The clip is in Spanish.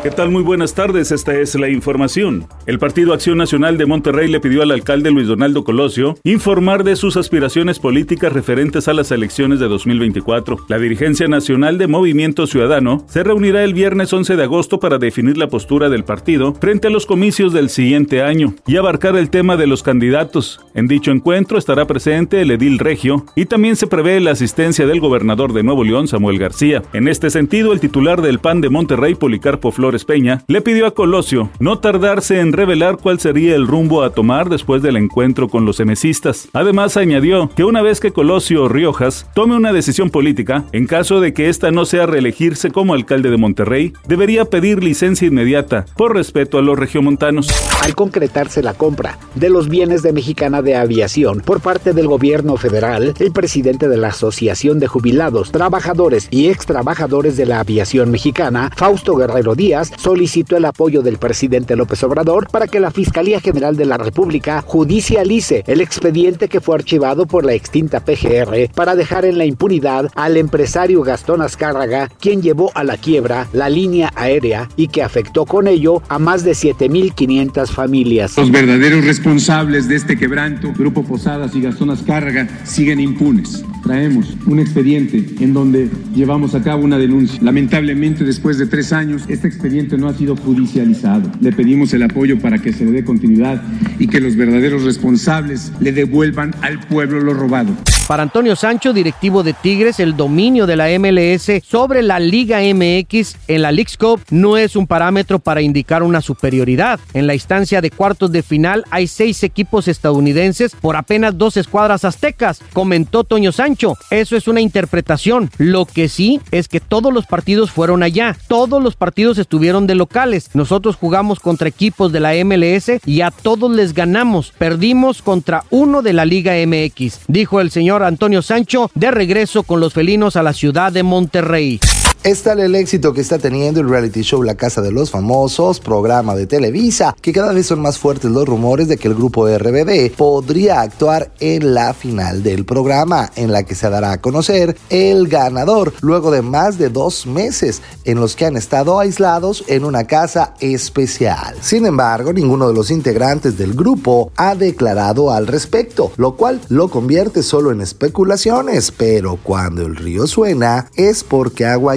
¿Qué tal? Muy buenas tardes, esta es la información. El Partido Acción Nacional de Monterrey le pidió al alcalde Luis Donaldo Colosio informar de sus aspiraciones políticas referentes a las elecciones de 2024. La dirigencia nacional de Movimiento Ciudadano se reunirá el viernes 11 de agosto para definir la postura del partido frente a los comicios del siguiente año y abarcar el tema de los candidatos. En dicho encuentro estará presente el edil regio y también se prevé la asistencia del gobernador de Nuevo León, Samuel García. En este sentido, el titular del PAN de Monterrey, Policarpo Flores, Peña, le pidió a Colosio no tardarse en revelar cuál sería el rumbo a tomar después del encuentro con los emesistas. Además, añadió que una vez que Colosio Riojas tome una decisión política, en caso de que ésta no sea reelegirse como alcalde de Monterrey, debería pedir licencia inmediata por respeto a los regiomontanos. Al concretarse la compra de los bienes de Mexicana de Aviación por parte del gobierno federal, el presidente de la Asociación de Jubilados, Trabajadores y Extrabajadores de la Aviación Mexicana, Fausto Guerrero Díaz, solicitó el apoyo del presidente López Obrador para que la Fiscalía General de la República judicialice el expediente que fue archivado por la extinta PGR para dejar en la impunidad al empresario Gastón Azcárraga, quien llevó a la quiebra la línea aérea y que afectó con ello a más de 7.500 familias. Los verdaderos responsables de este quebranto, Grupo Posadas y Gastón Azcárraga, siguen impunes. Traemos un expediente en donde llevamos a cabo una denuncia. Lamentablemente, después de tres años, este expediente no ha sido judicializado. Le pedimos el apoyo para que se le dé continuidad y que los verdaderos responsables le devuelvan al pueblo lo robado. Para Antonio Sancho, directivo de Tigres, el dominio de la MLS sobre la Liga MX en la League's Cup no es un parámetro para indicar una superioridad. En la instancia de cuartos de final hay seis equipos estadounidenses por apenas dos escuadras aztecas, comentó Toño Sancho. Eso es una interpretación. Lo que sí es que todos los partidos fueron allá. Todos los partidos estuvieron de locales. Nosotros jugamos contra equipos de la MLS y a todos les ganamos. Perdimos contra uno de la Liga MX, dijo el Antonio Sancho de regreso con los felinos a la ciudad de Monterrey. Es tal el éxito que está teniendo el reality show La Casa de los Famosos, programa de Televisa, que cada vez son más fuertes los rumores de que el grupo RBD podría actuar en la final del programa, en la que se dará a conocer el ganador, luego de más de dos meses en los que han estado aislados en una casa especial. Sin embargo, ninguno de los integrantes del grupo ha declarado al respecto, lo cual lo convierte solo en especulaciones, pero cuando el río suena es porque agua